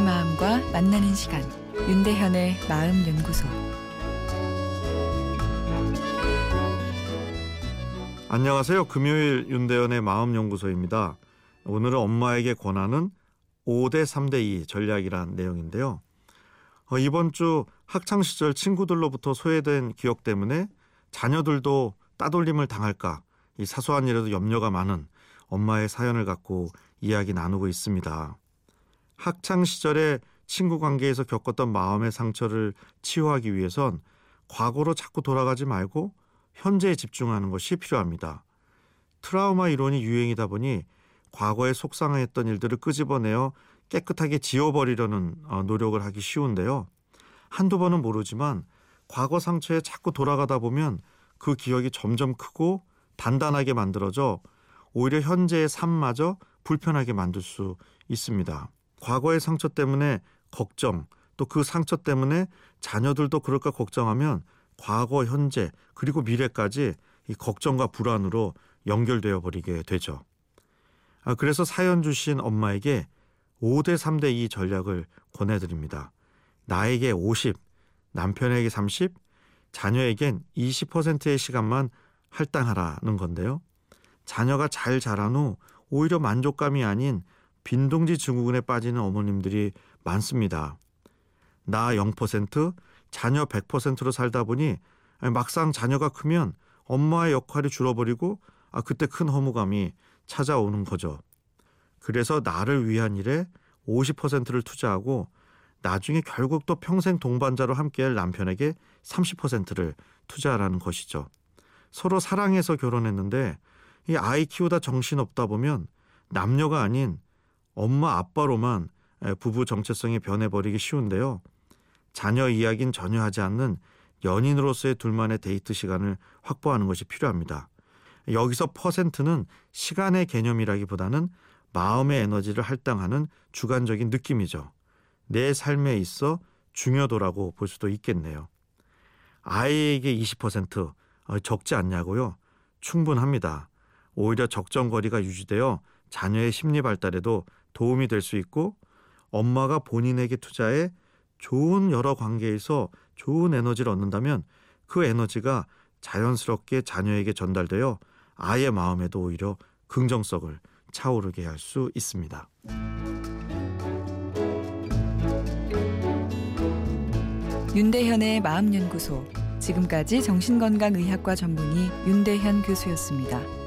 만나는 시간 윤대현의 마음 연구소 안녕하세요. 금요일 윤대현의 마음 연구소입니다. 오늘은 엄마에게 권하는 5대 3대 2 전략이란 내용인데요. 어, 이번 주 학창 시절 친구들로부터 소외된 기억 때문에 자녀들도 따돌림을 당할까 이 사소한 일에도 염려가 많은 엄마의 사연을 갖고 이야기 나누고 있습니다. 학창 시절에 친구 관계에서 겪었던 마음의 상처를 치유하기 위해선 과거로 자꾸 돌아가지 말고 현재에 집중하는 것이 필요합니다. 트라우마 이론이 유행이다 보니 과거에 속상했던 일들을 끄집어내어 깨끗하게 지워버리려는 어, 노력을 하기 쉬운데요. 한두 번은 모르지만 과거 상처에 자꾸 돌아가다 보면 그 기억이 점점 크고 단단하게 만들어져 오히려 현재의 삶마저 불편하게 만들 수 있습니다. 과거의 상처 때문에 걱정, 또 그 상처 때문에 자녀들도 그럴까 걱정하면 과거, 현재, 그리고 미래까지 이 걱정과 불안으로 연결되어 버리게 되죠. 아, 그래서 사연 주신 엄마에게 5대 3대 2 전략을 권해드립니다. 나에게 50, 남편에게 30, 자녀에겐 20%의 시간만 할당하라는 건데요. 자녀가 잘 자란 후 오히려 만족감이 아닌 빈둥지 증후군에 빠지는 어머님들이 많습니다. 나 0%, 자녀 100%로 살다 보니 막상 자녀가 크면 엄마의 역할이 줄어버리고 아 그때 큰 허무감이 찾아오는 거죠. 그래서 나를 위한 일에 50%를 투자하고 나중에 결국 또 평생 동반자로 함께할 남편에게 30%를 투자하라는 것이죠. 서로 사랑해서 결혼했는데 이 아이 키우다 정신 없다 보면 남녀가 아닌 엄마 아빠로만 부부 정체성이 변해버리기 쉬운데요. 자녀 이야기는 전혀 하지 않는 연인으로서의 둘만의 데이트 시간을 확보하는 것이 필요합니다. 여기서 퍼센트는 시간의 개념이라기보다는 마음의 에너지를 할당하는 주관적인 느낌이죠. 내 삶에 있어 중요도라고 볼 수도 있겠네요. 아이에게 20% 어, 적지 않냐고요? 충분합니다. 오히려 적정거리가 유지되어 자녀의 심리 발달에도 도움이 될 수 있고 엄마가 본인에게 투자해 좋은 여러 관계에서 좋은 에너지를 얻는다면 그 에너지가 자연스럽게 자녀에게 전달되어 아이의 마음에도 오히려 긍정성을 차오르게 할 수 있습니다. 윤대현의 마음연구소 지금까지 정신건강의학과 전문의 윤대현 교수였습니다.